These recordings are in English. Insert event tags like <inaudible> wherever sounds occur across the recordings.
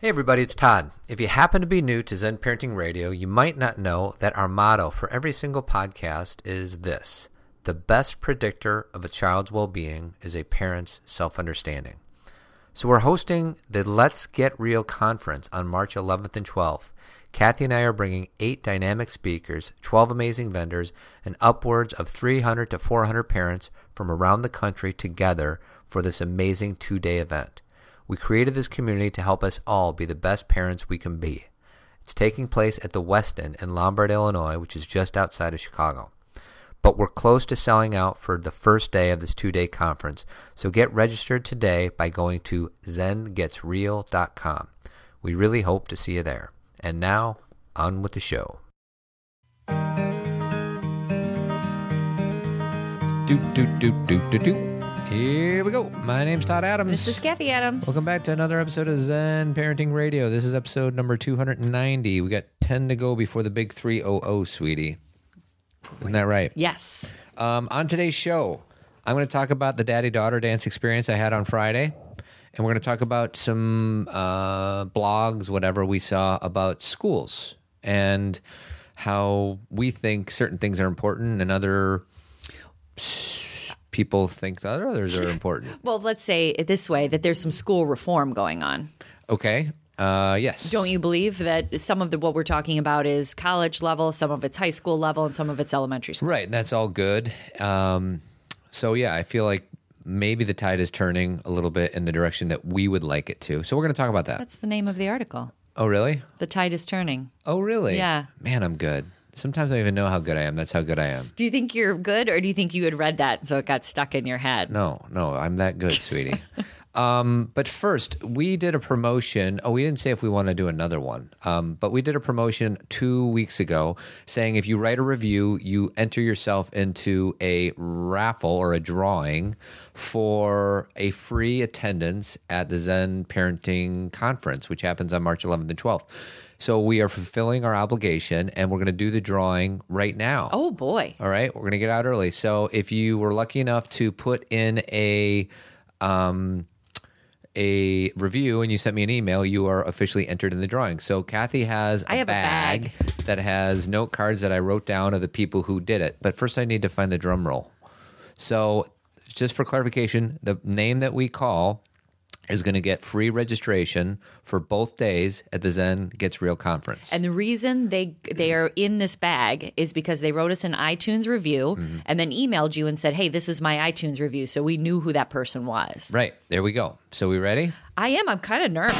Hey everybody, it's Todd. If you happen to be new to Zen Parenting Radio, you might not know that our motto for every single podcast is this The best predictor of a child's well being is a parent's self understanding. So we're hosting the Let's Get Real conference on March 11th and 12th. Cathy and I are bringing eight dynamic speakers, 12 amazing vendors, and upwards of 300 to 400 parents from around the country together for this amazing two day event. We created this community to help us all be the best parents we can be. It's taking place at the Westin in Lombard, Illinois, which is just outside of Chicago. But we're close to selling out for the first day of this two day conference, so get registered today by going to zengetsreal.com. We really hope to see you there. And now, on with the show. Do, do, do, do, do, do. Here we go. My name's Todd Adams. This is Cathy Adams. Welcome back to another episode of Zen Parenting Radio. This is episode number 290. We got 10 to go before the big 300, sweetie. Isn't that right? Yes. Um, on today's show, I'm going to talk about the daddy daughter dance experience I had on Friday. And we're going to talk about some uh, blogs, whatever we saw about schools and how we think certain things are important and other people think that others are <laughs> important. Well, let's say it this way that there's some school reform going on. Okay. Uh, yes. Don't you believe that some of the what we're talking about is college level, some of it's high school level, and some of it's elementary school? Right. That's all good. Um, so, yeah, I feel like maybe the tide is turning a little bit in the direction that we would like it to. So, we're going to talk about that. That's the name of the article. Oh, really? The tide is turning. Oh, really? Yeah. Man, I'm good. Sometimes I don't even know how good I am. That's how good I am. Do you think you're good, or do you think you had read that so it got stuck in your head? No, no, I'm that good, sweetie. <laughs> um, but first, we did a promotion. Oh, we didn't say if we want to do another one, um, but we did a promotion two weeks ago saying if you write a review, you enter yourself into a raffle or a drawing for a free attendance at the Zen Parenting Conference, which happens on March 11th and 12th. So we are fulfilling our obligation and we're going to do the drawing right now. Oh boy. All right, we're going to get out early. So if you were lucky enough to put in a um, a review and you sent me an email, you are officially entered in the drawing. So Cathy has a I have a bag, bag. that has note cards that I wrote down of the people who did it. But first, I need to find the drum roll. So just for clarification, the name that we call is going to get free registration for both days at the Zen Gets Real conference. And the reason they they are in this bag is because they wrote us an iTunes review Mm-hmm. and then emailed you and said, "Hey, this is my iTunes review," so we knew who that person was. right, there we go. So we ready? I am. I'm kind of nervous.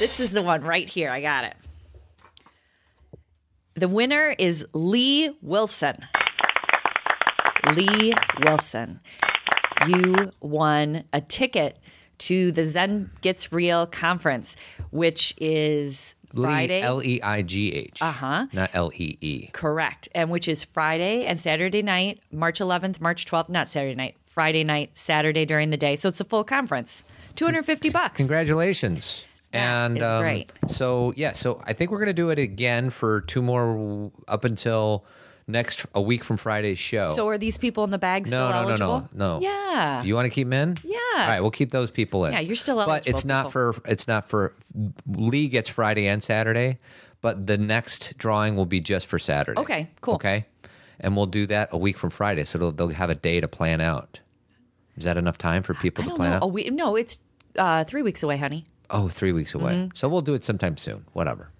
This is the one right here. I got it. The winner is Leigh Wilson. Leigh Wilson. You won a ticket to the Zen Gets Real conference, which is Friday. L E I G H. Uh Uh-huh. Not L E E. Correct. And which is Friday and Saturday night, March 11th, March 12th, not Saturday night, Friday night, Saturday during the day. So it's a full conference. 250 bucks. Congratulations. That and um, great. So yeah, so I think we're gonna do it again for two more up until next a week from Friday's show. So are these people in the bag still no, no, no, eligible? no, no. Yeah. You want to keep them in? Yeah. All right, we'll keep those people in. Yeah, you're still eligible. But eligible, it's not people. for it's not for Leigh gets Friday and Saturday, but the next drawing will be just for Saturday. Okay, cool. Okay, and we'll do that a week from Friday, so they'll, they'll have a day to plan out. Is that enough time for people to plan know. out? Oh, we, no, it's uh, three weeks away, honey. Oh, three weeks away. Mm-hmm. So we'll do it sometime soon. Whatever.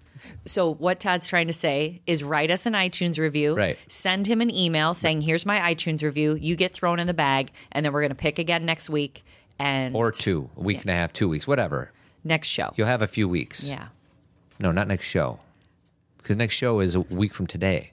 So what Todd's trying to say is write us an iTunes review. Right. Send him an email saying, "Here's my iTunes review." You get thrown in the bag, and then we're going to pick again next week and Or two, a week and a half, two weeks, whatever. next show. You'll have a few weeks. Yeah. No, not next show. Because next show is a week from today.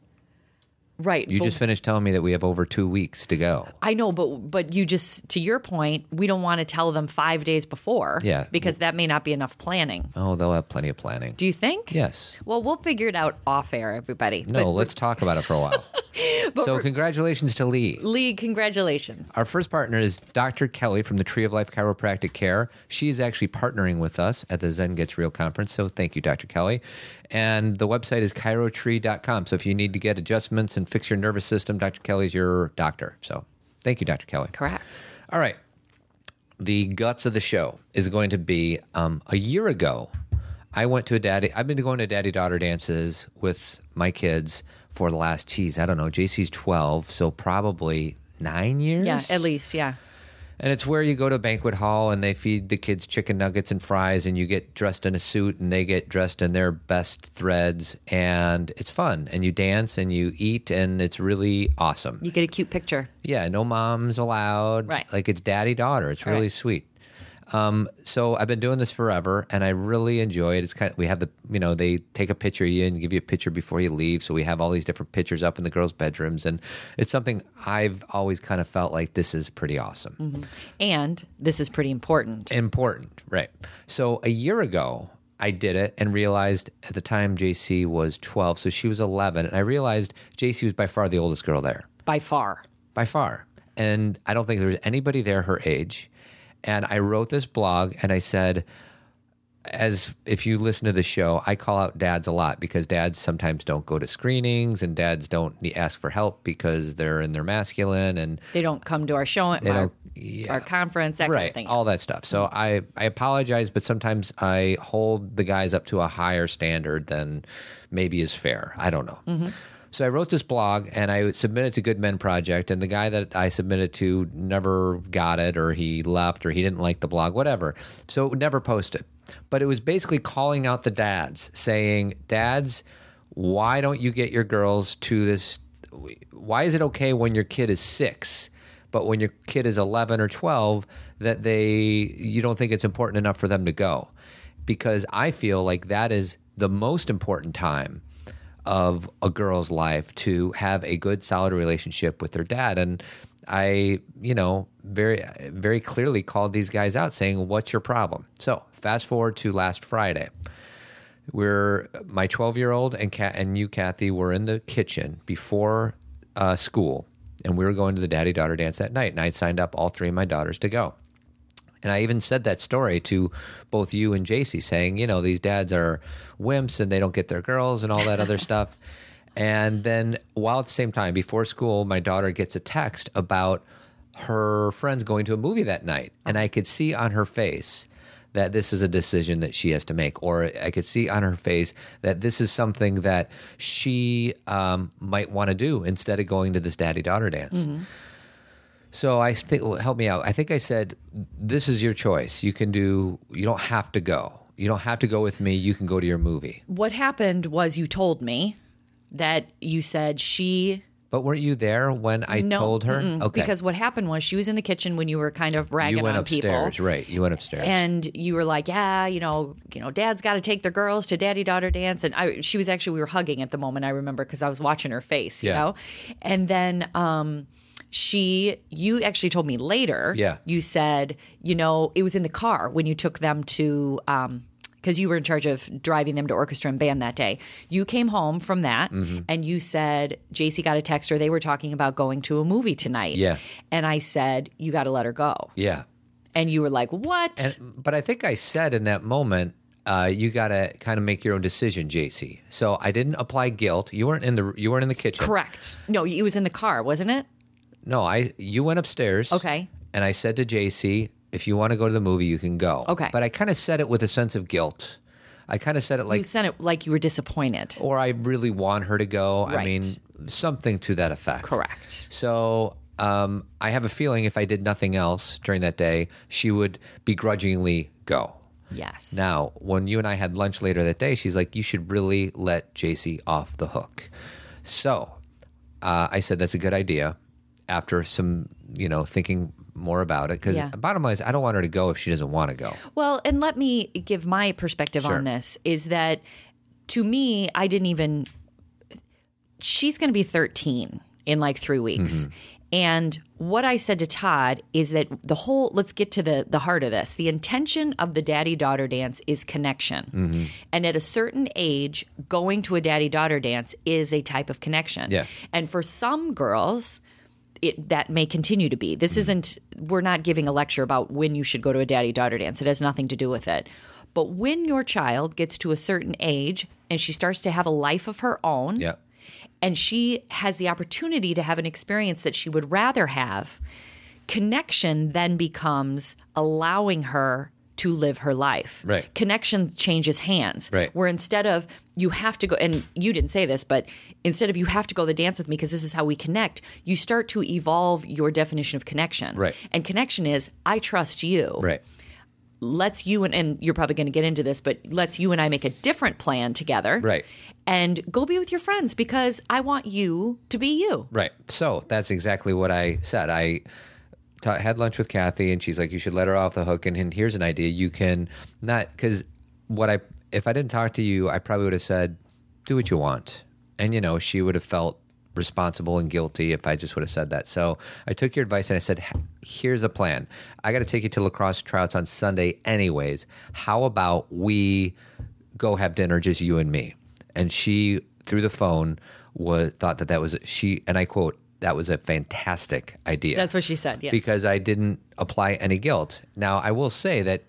Right. You just finished telling me that we have over two weeks to go. I know, but but you just to your point, we don't want to tell them five days before. Yeah. Because that may not be enough planning. Oh, they'll have plenty of planning. Do you think? Yes. Well, we'll figure it out off air, everybody. No, But let's talk about it for a while. <laughs> so, congratulations to Leigh. Leigh, congratulations. Our first partner is Dr. Kelly from the Tree of Life Chiropractic Care. She is actually partnering with us at the Zen Gets Real conference. So thank you, Dr. Kelly. And the website is chirotree.com. So if you need to get adjustments and fix your nervous system, Dr. Kelly's your doctor. So thank you, Dr. Kelly. Correct. All right. the guts of the show is going to be um, a year ago. I went to a daddy. I've been going to daddy daughter dances with my kids for the last. Geez, I don't know. JC's twelve, so probably nine years. Yeah, at least, yeah. And it's where you go to a banquet hall and they feed the kids chicken nuggets and fries, and you get dressed in a suit and they get dressed in their best threads, and it's fun. And you dance and you eat, and it's really awesome. You get a cute picture. Yeah, no moms allowed. Right. Like it's daddy daughter. It's really Right. sweet. Um, so I've been doing this forever, and I really enjoy it. It's kind of we have the you know they take a picture of you and give you a picture before you leave. So we have all these different pictures up in the girls' bedrooms, and it's something I've always kind of felt like this is pretty awesome, And this is pretty important. important, right? So a year ago. I did it and realized at the time JC was 12, so she was 11. And I realized JC was by far the oldest girl there. by far. by far. And I don't think there was anybody there her age. And I wrote this blog and I said, as if you listen to the show, I call out dads a lot because dads sometimes don't go to screenings and dads don't ask for help because they're in their masculine and They don't come to our show, our, yeah. our conference, that kind right of thing. all that stuff. So I I apologize, but sometimes I hold the guys up to a higher standard than maybe is fair. I don't know. Mm-hmm. So I wrote this blog and I submitted to Good Men Project, and the guy that I submitted to never got it, or he left, or he didn't like the blog, whatever. So it never posted. But it was basically calling out the dads, saying, "Dads, why don't you get your girls to this? Why is it okay when your kid is six, but when your kid is eleven or twelve, that they you don't think it's important enough for them to go?" Because I feel like that is the most important time of a girl's life to have a good solid relationship with their dad. And i you know very very clearly called these guys out saying what's your problem? So fast forward to last friday. We're my 12 year old and Kat and you cathy were in the kitchen before uh, school and we were going to the daddy daughter dance that night and i signed up all three of my daughters to go and I even said that story to both you and JC, saying, you know, these dads are wimps and they don't get their girls and all that other <laughs> stuff. And then, while at the same time, before school, my daughter gets a text about her friends going to a movie that night. And I could see on her face that this is a decision that she has to make. Or I could see on her face that this is something that she um, might want to do instead of going to this daddy daughter dance. So I think well, help me out. I think I said this is your choice. You can do. You don't have to go. You don't have to go with me. You can go to your movie. What happened was you told me that you said she But weren't you there when I no, told her? Okay. because what happened was she was in the kitchen when you were kind of ragging you went on upstairs, people. right? You went upstairs. and you were like, "Yeah, you know, you know, Dad's got to take their girls to daddy daughter dance." And I, she was actually we were hugging at the moment. I remember because I was watching her face, you Yeah. know. And then um, she, you actually told me later. Yeah. you said, you know, it was in the car when you took them to. Um, because you were in charge of driving them to orchestra and band that day. You came home from that Mm-hmm. and you said, JC got a text her. They were talking about going to a movie tonight. Yeah. And I said, You got to let her go. yeah. And you were like, What? And, but I think I said in that moment, uh, you got to kind of make your own decision, JC. So I didn't apply guilt. You weren't in the you weren't in the kitchen. Correct. No, it was in the car, wasn't it? No, I you went upstairs. Okay. And I said to JC, if you want to go to the movie, you can go. Okay. But I kind of said it with a sense of guilt. I kind of said it like you sent it like you were disappointed. or I really want her to go. I mean, something to that effect. Correct. So um, I have a feeling if I did nothing else during that day, she would begrudgingly go. Yes. Now, when you and I had lunch later that day, she's like, "You should really let JC off the hook." So uh, I said, "That's a good idea." After some, you know, thinking more about it, because Yeah. bottom line is, I don't want her to go if she doesn't want to go. Well, and let me give my perspective Sure. on this is that to me, I didn't even. She's going to be 13 in like three weeks. Mm-hmm. And what I said to Todd is that the whole, let's get to the, the heart of this. The intention of the daddy daughter dance is connection. Mm-hmm. And at a certain age, going to a daddy daughter dance is a type of connection. Yeah. And for some girls, it, that may continue to be. This mm-hmm. isn't, we're not giving a lecture about when you should go to a daddy daughter dance. It has nothing to do with it. But when your child gets to a certain age and she starts to have a life of her own, Yeah. and she has the opportunity to have an experience that she would rather have, Connection then becomes allowing her to live her life. Right. Connection changes hands. Right. Where instead of you have to go, and you didn't say this, but instead of you have to go the dance with me because this is how we connect, you start to evolve your definition of connection. Right. And connection is I trust you Right. let's you and, and you're probably going to get into this, but let's you and I make a different plan together. Right. And go be with your friends because I want you to be you. Right. So that's exactly what I said. I ta had lunch with Cathy, and she's like, "You should let her off the hook." And, and here's an idea: you can not because what I if I didn't talk to you, I probably would have said, "Do what you want," and you know, she would have felt responsible and guilty if I just would have said that. So I took your advice and I said, "Here's a plan. I got to take you to lacrosse tryouts on Sunday, anyways. How about we go have dinner, just you and me?" And she, through the phone, was thought that that was she, and I quote, "That was a fantastic idea." That's what she said. Yeah. because I didn't apply any guilt. Now, I will say that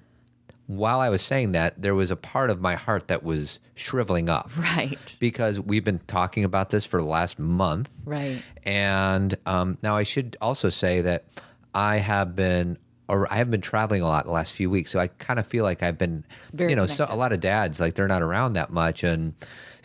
while I was saying that, there was a part of my heart that was shriveling up. right. Because we've been talking about this for the last month. Right. And um, now I should also say that I have been. Or I have been traveling a lot the last few weeks, so I kind of feel like I've been, Very you know, so, a lot of dads like they're not around that much, and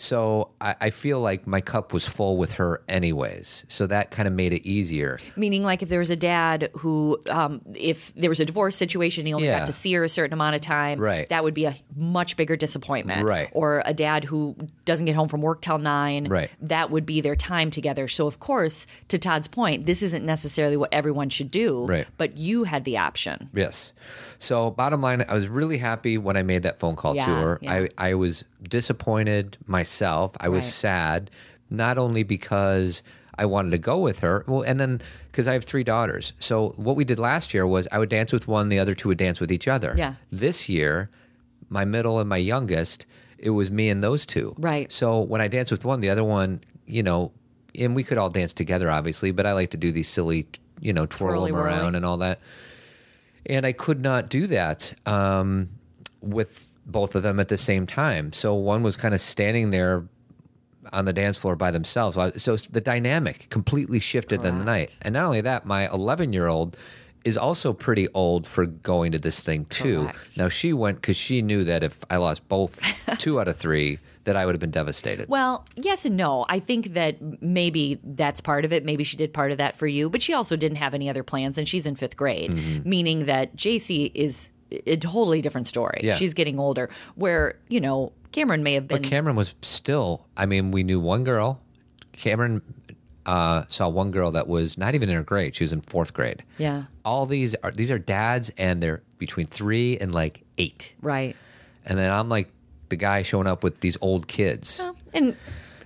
so I, I feel like my cup was full with her anyways. So that kind of made it easier. Meaning, like, if there was a dad who, um, if there was a divorce situation, he only Yeah. got to see her a certain amount of time, Right. that would be a much bigger disappointment. Right. Or a dad who doesn't get home from work till nine, Right. that would be their time together. So, of course, to Todd's point, this isn't necessarily what everyone should do, Right. but you had the option. Yes. So bottom line, I was really happy when I made that phone call to her. yeah. I, I was disappointed myself. I was Right. sad, not only because I wanted to go with her, well, and then because I have three daughters. So what we did last year was I would dance with one, the other two would dance with each other. Yeah. This year, my middle and my youngest, it was me and those two. Right. So when I danced with one, the other one, you know, and we could all dance together, obviously, but I like to do these silly, you know, twirl them Twirly-whirly. around and all that and I could not do that um, with both of them at the same time. So one was kind of standing there on the dance floor by themselves. So the dynamic completely shifted in the night. And not only that, my 11 year old is also pretty old for going to this thing too. Correct. Now she went because she knew that if I lost both <laughs> two out of three, that I would have been devastated. Well, yes and no. I think that maybe that's part of it. Maybe she did part of that for you, but she also didn't have any other plans, and she's in fifth grade, Mm-hmm. meaning that JC is a totally different story. Yeah. She's getting older, where, you know, Cameron may have been. But Cameron was still. I mean, we knew one girl. Cameron uh, saw one girl that was not even in her grade. She was in fourth grade. yeah, All these are these are dads, and they're between three and like eight. right. And then I'm like the guy showing up with these old kids. And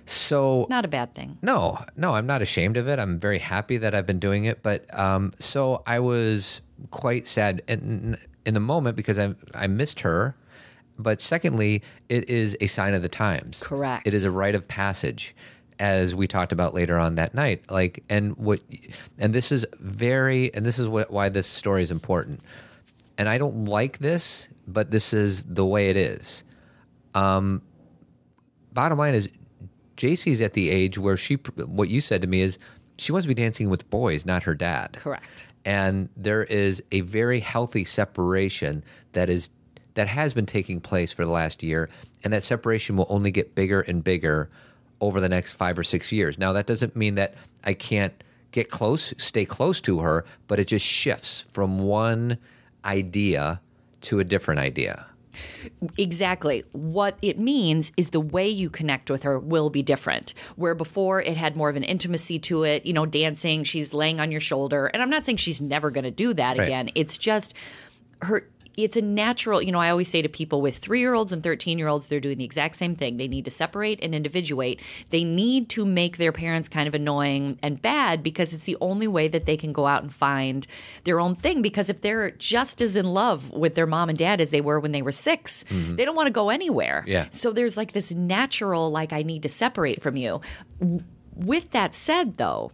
So not a bad thing. no, no, I'm not ashamed of it. I'm very happy that I've been doing it. But um, so I was quite sad in, in the moment because I I missed her. But secondly, it is a sign of the times. Correct. It is a rite of passage, as we talked about later on that night. Like, and what, and this is very, and this is what why this story is important. And I don't like this, but this is the way it is Um, bottom line is JC's at the age where she what you said to me is she wants to be dancing with boys, not her dad. Correct. And there is a very healthy separation that is that has been taking place for the last year and that separation will only get bigger and bigger over the next 5 or 6 years. Now that doesn't mean that I can't get close, stay close to her, but it just shifts from one idea to a different idea. Exactly. What it means is the way you connect with her will be different. Where before it had more of an intimacy to it, you know, dancing, she's laying on your shoulder. And I'm not saying she's never going to do that Right. again. It's just her it's a natural, you know, I always say to people with 3-year-olds and 13-year-olds they're doing the exact same thing. They need to separate and individuate. They need to make their parents kind of annoying and bad because it's the only way that they can go out and find their own thing because if they're just as in love with their mom and dad as they were when they were 6, mm-hmm. they don't want to go anywhere. Yeah. So there's like this natural like I need to separate from you. With that said though,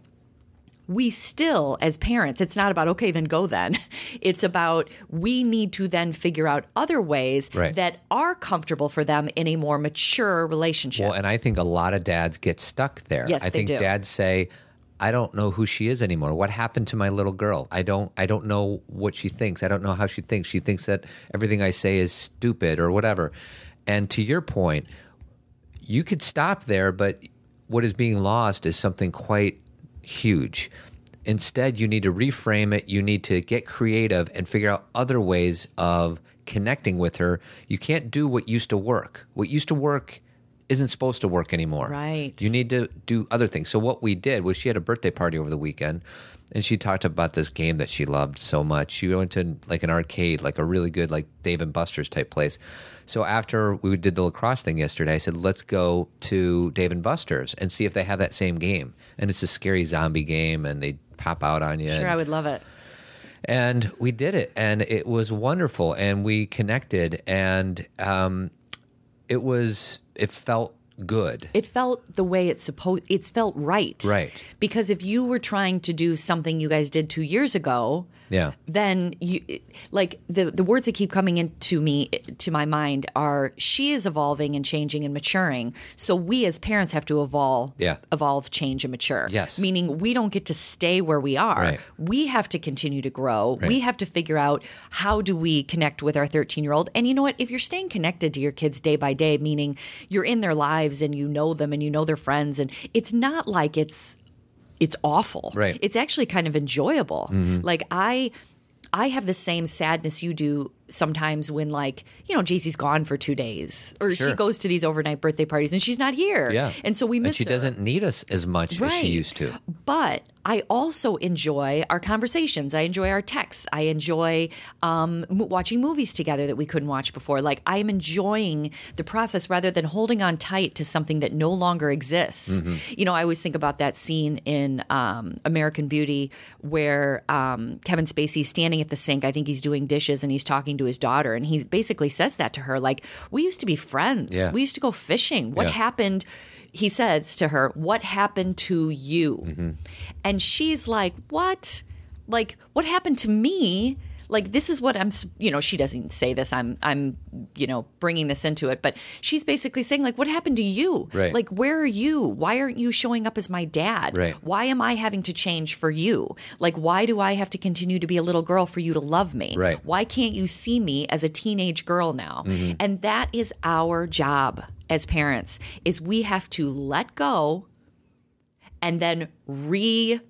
we still, as parents, it's not about, okay, then go then. <laughs> It's about we need to then figure out other ways Right. that are comfortable for them in a more mature relationship. Well, and I think a lot of dads get stuck there. Yes, I they think do. dads say, I don't know who she is anymore. What happened to my little girl? I don't I don't know what she thinks. I don't know how she thinks. She thinks that everything I say is stupid or whatever. And to your point, you could stop there, but what is being lost is something quite huge. Instead, you need to reframe it. You need to get creative and figure out other ways of connecting with her. You can't do what used to work. What used to work isn't supposed to work anymore. Right. You need to do other things. So what we did was she had a birthday party over the weekend and she talked about this game that she loved so much. She went to like an arcade, like a really good like Dave and Buster's type place. So after we did the lacrosse thing yesterday, I said, "Let's go to Dave and Buster's and see if they have that same game." And it's a scary zombie game and they pop out on you. Sure, and- I would love it. and we did it and it was wonderful and we connected and um, it was it felt good It felt the way it's supposed. It's felt right. Right. Because if you were trying to do something you guys did two years ago, yeah. then you like the the words that keep coming into me to my mind are she is evolving and changing and maturing. So we as parents have to evolve Yeah. evolve change and mature. Yes. meaning we don't get to stay where we are. Right. we have to continue to grow. We have to figure out how do we connect with our 13 year old and you know what? If you're staying connected to your kids day by day meaning you're in their lives and you know them and you know their friends and it's not like it's it's awful. Right. Mm-hmm. It's actually kind of enjoyable. Like I I have the same sadness you do sometimes when like, you know, JC's gone for 2 days or she goes to these overnight birthday parties and she's not here. yeah And so we miss and she her. doesn't need us as much as she used to But I also enjoy our conversations. I enjoy our texts. I enjoy um, watching movies together that we couldn't watch before. Like I'm enjoying the process rather than holding on tight to something that no longer exists. You know, I always think about that scene in um, American Beauty where um, Kevin Spacey's standing at the sink. I think he's doing dishes and he's talking to his daughter, and he basically says that to her, like, "We used to be friends. Yeah. We used to go fishing. What Yeah. happened?" he says to her, What happened to you? Mm-hmm. And she's like, What? Like, what happened to me? Like this is what I'm, you know. She doesn't say this. I'm, I'm, you know, bringing this into it. But she's basically saying, like, what happened to you? Right. Like, where are you? Why aren't you showing up as my dad? Right. Why am I having to change for you? Like, why do I have to continue to be a little girl for you to love me? Right. Why can't you see me as a teenage girl now? Mm-hmm. And that is our job as parents is we have to let go and then reconfigure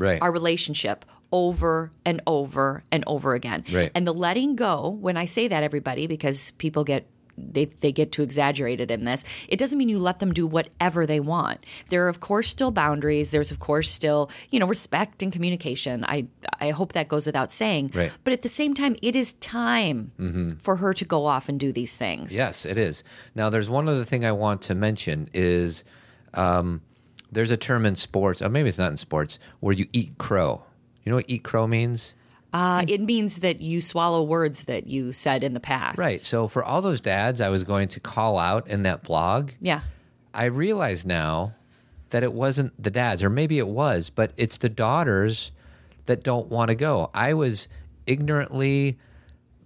Right. our relationship over and over and over again. Right. And the letting go, when I say that everybody because people get they they get too exaggerated in this. It doesn't mean you let them do whatever they want. There are of course still boundaries. There's of course still, you know, respect and communication. I I hope that goes without saying. Right. But at the same time, it is time for her to go off and do these things. Yes, it is. Now, there's one other thing I want to mention is um, there's a term in sports, or maybe it's not in sports, where you eat crow. You know what eat crow means? Uh, it means that you swallow words that you said in the past. Right. So for all those dads I was going to call out in that blog, Yeah. I realize now that it wasn't the dads, or maybe it was, but it's the daughters that don't want to go. I was ignorantly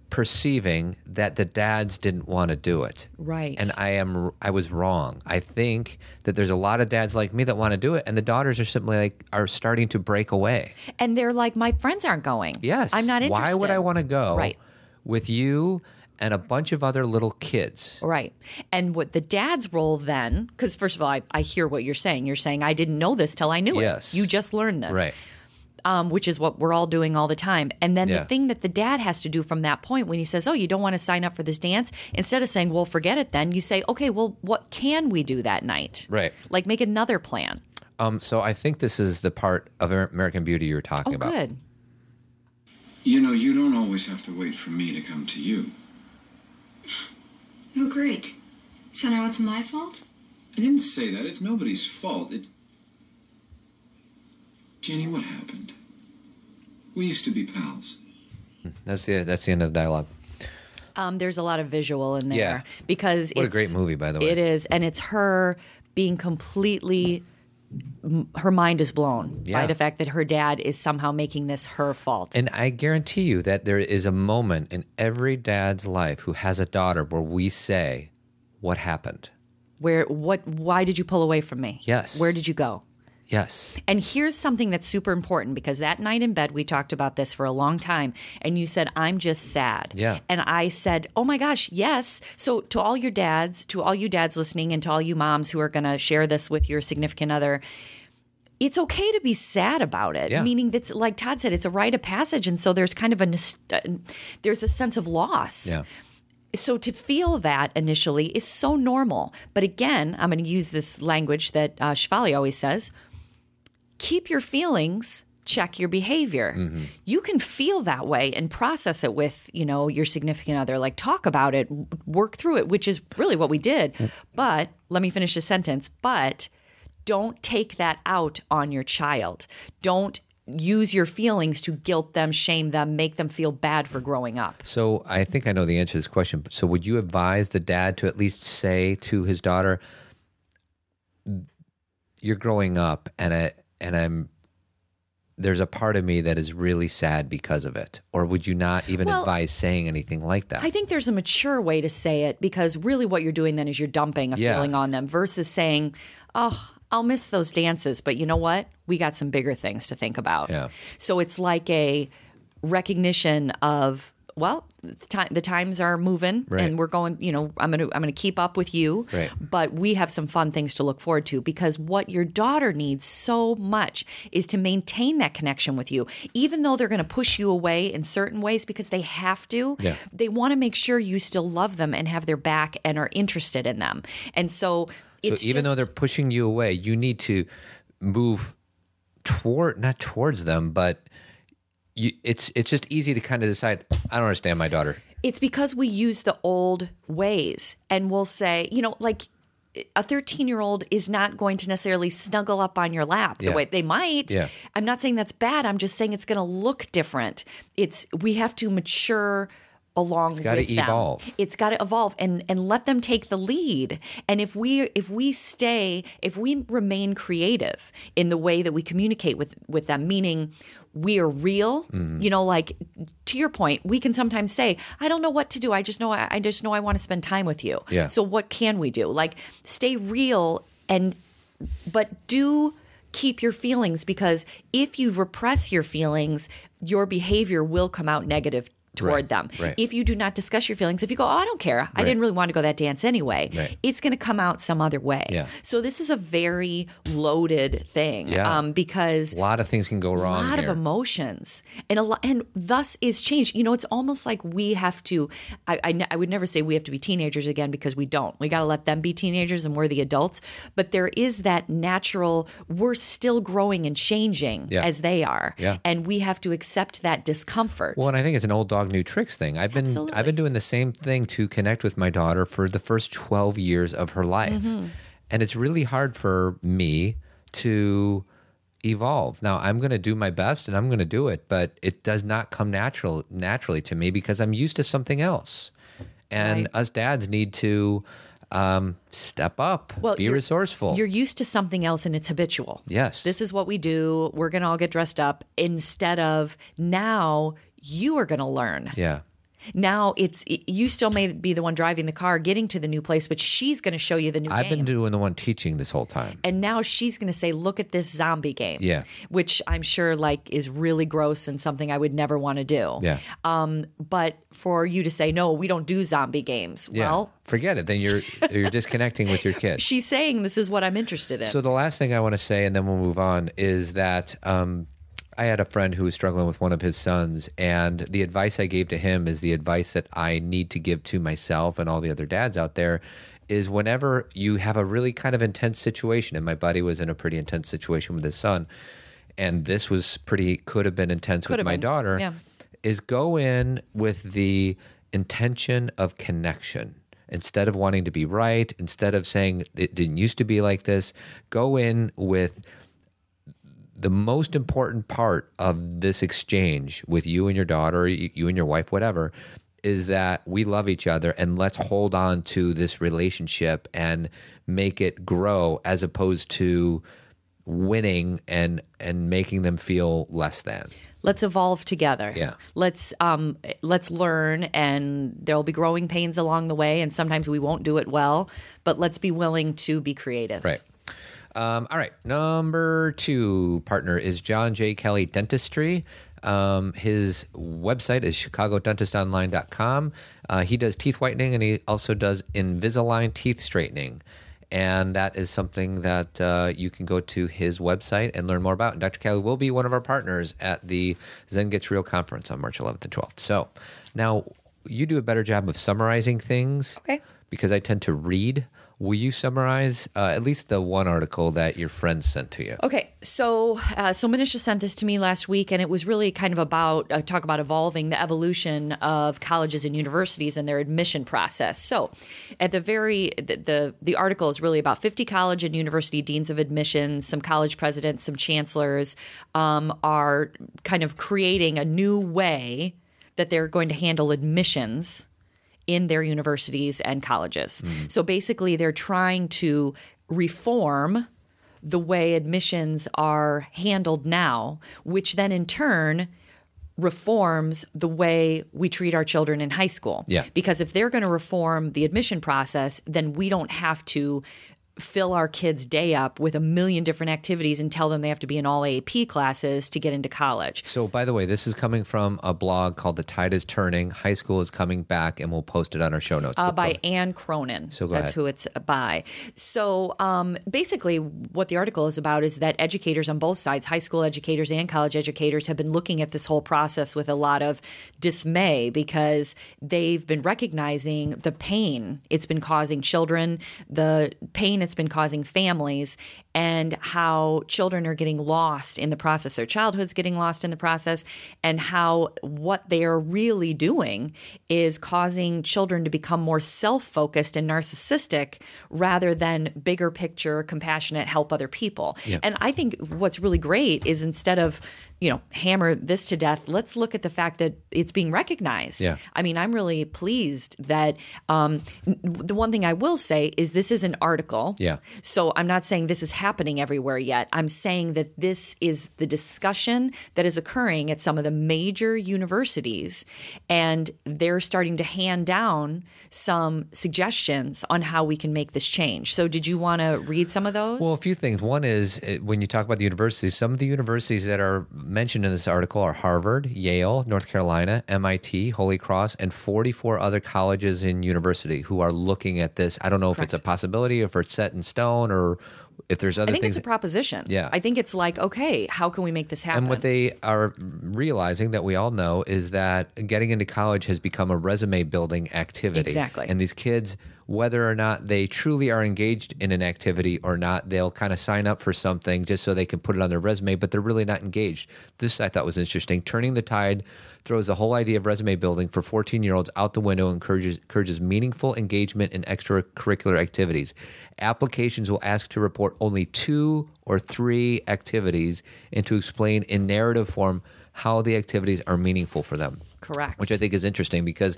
perceiving that the dads didn't want to do it. Right. And I am I was wrong. I think that there's a lot of dads like me that want to do it and the daughters are simply like are starting to break away. And they're like, my friends aren't going. Yes. I'm not interested. Why would I want to go Right. with you and a bunch of other little kids? Right. And what the dad's role then, because first of all, I, I hear what you're saying. You're saying, I didn't know this till I knew Yes. it. You just learned this. Right. Um, which is what we're all doing all the time. And then Yeah. the thing that the dad has to do from that point when he says, Oh, you don't want to sign up for this dance, instead of saying, Well, forget it then, you say, Okay, well, what can we do that night? Right. Like make another plan. Um, so I think this is the part of American Beauty you were talking Oh, about. good. You know, you don't always have to wait for me to come to you. Oh, great. So now it's my fault? I didn't say that. It's nobody's fault. It's. Jenny, what happened? We used to be pals. <laughs> That's the that's the end of the dialogue. Um, there's a lot of visual in there Yeah. because What a it's, great movie, by the way. It is, and it's her being completely. m- Her mind is blown Yeah. by the fact that her dad is somehow making this her fault. And I guarantee you that there is a moment in every dad's life who has a daughter where we say, "What happened?" Where what? Why did you pull away from me? Yes. Where did you go? Yes. And here's something that's super important because that night in bed, we talked about this for a long time. And you said, I'm just sad. Yeah. And I said, Oh my gosh, yes. So, to all your dads, to all you dads listening, and to all you moms who are going to share this with your significant other, it's okay to be sad about it. Yeah. Meaning that's like Todd said, it's a rite of passage. And so there's kind of a, uh, there's a sense of loss Yeah. so to feel that initially is so normal. But again, I'm going to use this language that uh, Shefali always says: keep your feelings, check your behavior. Mm-hmm. You can feel that way and process it with you know your significant other. Like talk about it, work through it, which is really what we did. Mm. But let me finish the sentence. But don't take that out on your child. Don't use your feelings to guilt them, shame them, make them feel bad for growing up. So I think I know the answer to this question. So would you advise the dad to at least say to his daughter, "You're growing up, and I and I'm." There's a part of me that is really sad because of it. Or would you not even Well, advise saying anything like that? I think there's a mature way to say it because really what you're doing then is you're dumping a Yeah. feeling on them versus saying, oh, I'll miss those dances, but you know what? We got some bigger things to think about. Yeah. So it's like a recognition of, well, the, time, the times are moving Right. and we're going, you know, I'm going to I'm to keep up with you, Right. but we have some fun things to look forward to because what your daughter needs so much is to maintain that connection with you even though they're going to push you away in certain ways because they have to Yeah. they want to make sure you still love them and have their back and are interested in them and so so it's even though they're pushing you away, you need to move toward not towards them, but you, it's it's just easy to kind of decide. I don't understand my daughter. It's because we use the old ways and we'll say, you know, like a 13 year old is not going to necessarily snuggle up on your lap the Yeah. way they might. Yeah. I'm not saying that's bad. I'm just saying it's going to look different. It's, we have to mature along it's gotta with them. evolve. It's got to evolve and and let them take the lead. And if we if we stay if we remain creative in the way that we communicate with with them, meaning we are real, Mm-hmm. you know, like to your point, we can sometimes say, "I don't know what to do. I just know I, I just know I want to spend time with you." Yeah. So what can we do? Like stay real and but do keep your feelings because if you repress your feelings, your behavior will come out negative toward Right, them. right. If you do not discuss your feelings, if you go, oh, I don't care, I didn't really want to go that dance anyway, Right. it's going to come out some other way. Yeah. So this is a very loaded thing Yeah. um, because A lot of things can go wrong. a lot here. of emotions and a lot and thus is change you know it's almost like we have to I, I, I would never say we have to be teenagers again because we don't we got to let them be teenagers and we're the adults but there is that natural we're still growing and changing Yeah. as they are Yeah. and we have to accept that discomfort Well, and I think it's an old dog, new tricks thing. I've been Absolutely. I've been doing the same thing to connect with my daughter for the first twelve years of her life, Mm-hmm. and it's really hard for me to evolve. Now, I'm going to do my best, and I'm going to do it, but it does not come natural naturally to me because I'm used to something else. And Right. us dads need to um, step up, well be you're- resourceful. you're used to something else and it's habitual yes, this is what we do we're going to all get dressed up instead of now you are going to learn yeah, Now it's you still may be the one driving the car getting to the new place, but she's going to show you the new I've game. been doing the one teaching this whole time. and now she's going to say, "Look at this zombie game." Yeah. which I'm sure like is really gross and something I would never want to do. Yeah, Um, but for you to say, "No, we don't do zombie games," yeah. well, Forget it. Then you're <laughs> you're disconnecting with your kid. she's saying this is what I'm interested in. So the last thing I want to say, and then we'll move on, is that um, I had a friend who was struggling with one of his sons, and the advice I gave to him is the advice that I need to give to myself and all the other dads out there. Is whenever you have a really kind of intense situation, and my buddy was in a pretty intense situation with his son, and this was pretty could have been intense Could with my been, daughter. yeah. Is go in with the intention of connection instead of wanting to be right, instead of saying it didn't used to be like this, go in with the most important part of this exchange with you and your daughter, you and your wife, whatever, is that we love each other and let's hold on to this relationship and make it grow as opposed to winning and and making them feel less than. let's evolve together. Yeah. Let's um let's learn and there'll be growing pains along the way and sometimes we won't do it well, but let's be willing to be creative. Right. Um, all right. Number two partner is John J. Kelly Dentistry. Um, his website is chicagodentistonline.com. Uh, he does teeth whitening and he also does Invisalign teeth straightening. And that is something that uh, you can go to his website and learn more about. And Dr. Kelly will be one of our partners at the Zen Gets Real conference on March 11th and 12th. So now you do a better job of summarizing things Okay. because I tend to read. Will you summarize uh, at least the one article that your friend sent to you? Okay, so uh, so Manisha sent this to me last week, and it was really kind of about uh, talk about evolving the evolution of colleges and universities and their admission process. So, at the very the the, the article is really about fifty college and university deans of admissions, some college presidents, some chancellors um, are kind of creating a new way that they're going to handle admissions in their universities and colleges. Mm-hmm. So basically, they're trying to reform the way admissions are handled now, which then in turn reforms the way we treat our children in high school. Yeah. Because if they're going to reform the admission process, then we don't have to fill our kids' day up with a million different activities and tell them they have to be in all AP classes to get into college. So, by the way, this is coming from a blog called The Tide is Turning. High school is coming back, and we'll post it on our show notes. uh, by Anne Cronin. So go That's ahead. who it's by. So um, basically, what the article is about is that educators on both sides, high school educators and college educators, have been looking at this whole process with a lot of dismay because they've been recognizing the pain it's been causing children, the pain it's been causing families, and how children are getting lost in the process. Their childhood's getting lost in the process, and how what they are really doing is causing children to become more self focused and narcissistic rather than bigger picture, compassionate, help other people. And I think what's really great is instead of, you know, hammer this to death, let's look at the fact that it's being recognized. Yeah. I mean, I'm really pleased that um, the one thing I will say is this is an article. Yeah. So I'm not saying this is happening everywhere yet. I'm saying that this is the discussion that is occurring at some of the major universities, and they're starting to hand down some suggestions on how we can make this change. So, did you want to read some of those? Well, a few things. One is uh, when you talk about the universities, some of the universities that are mentioned in this article are Harvard, Yale, North Carolina, MIT, Holy Cross, and 44 other colleges and university who are looking at this. I don't know if it's a possibility, if it's set in stone, or if there's other I think things. it's a proposition. Yeah. I think it's like, okay, how can we make this happen? and what they are realizing that we all know is that getting into college has become a resume building activity. Exactly. And these kids, whether or not they truly are engaged in an activity or not, they'll kind of sign up for something just so they can put it on their resume, but they're really not engaged. This I thought was interesting. Turning the tide throws the whole idea of resume building for 14 year olds out the window and encourages, encourages meaningful engagement in extracurricular activities. Applications will ask to report only two or three activities and to explain in narrative form how the activities are meaningful for them Correct. which I think is interesting because,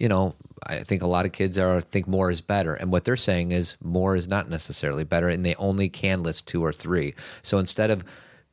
you know, I think a lot of kids are think more is better, and what they're saying is more is not necessarily better, and they only can list two or three. So instead of